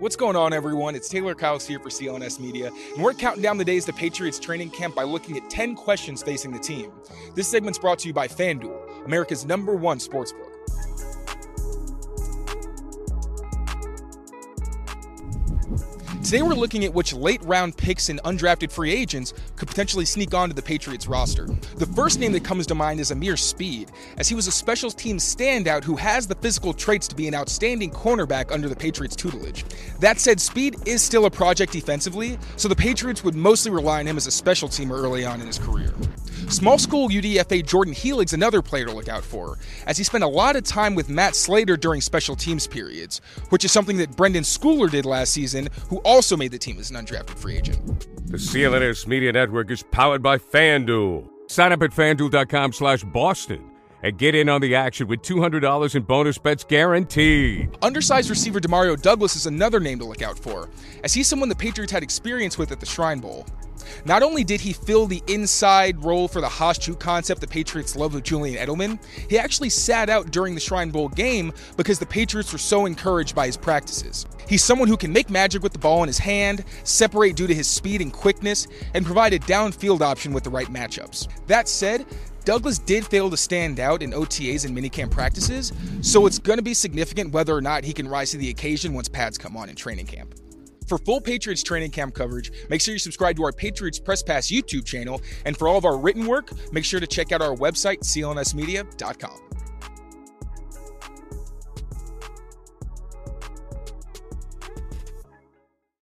What's going on, everyone? It's Taylor Kyles here for CLNS Media, and we're counting down the days to Patriots training camp by looking at 10 questions facing the team. This segment's brought to you by FanDuel, America's number one sportsbook. Today, we're looking at which late round picks and undrafted free agents could potentially sneak onto the Patriots roster. The first name that comes to mind is Ameer Speed, as he was a special teams standout who has the physical traits to be an outstanding cornerback under the Patriots' tutelage. That said, Speed is still a project defensively, so the Patriots would mostly rely on him as a special teamer early on in his career. Small school UDFA Jourdan Heilig's another player to look out for, as he spent a lot of time with Matt Slater during special teams periods, which is something that Brenden Schooler did last season, who also made the team as an undrafted free agent. The CLNS Media Network is powered by FanDuel. Sign up at fanduel.com slash Boston and get in on the action with $200 in bonus bets guaranteed. Undersized receiver Demario Douglas is another name to look out for, as he's someone the Patriots had experience with at the Shrine Bowl. Not only did he fill the inside role for the Hoss concept the Patriots love with Julian Edelman, he actually sat out during the Shrine Bowl game because the Patriots were so encouraged by his practices. He's someone who can make magic with the ball in his hand, separate due to his speed and quickness, and provide a downfield option with the right matchups. That said, Douglas did fail to stand out in OTAs and minicamp practices, so it's going to be significant whether or not he can rise to the occasion once pads come on in training camp. For full Patriots training camp coverage, make sure you subscribe to our Patriots Press Pass YouTube channel. And for all of our written work, make sure to check out our website, clnsmedia.com.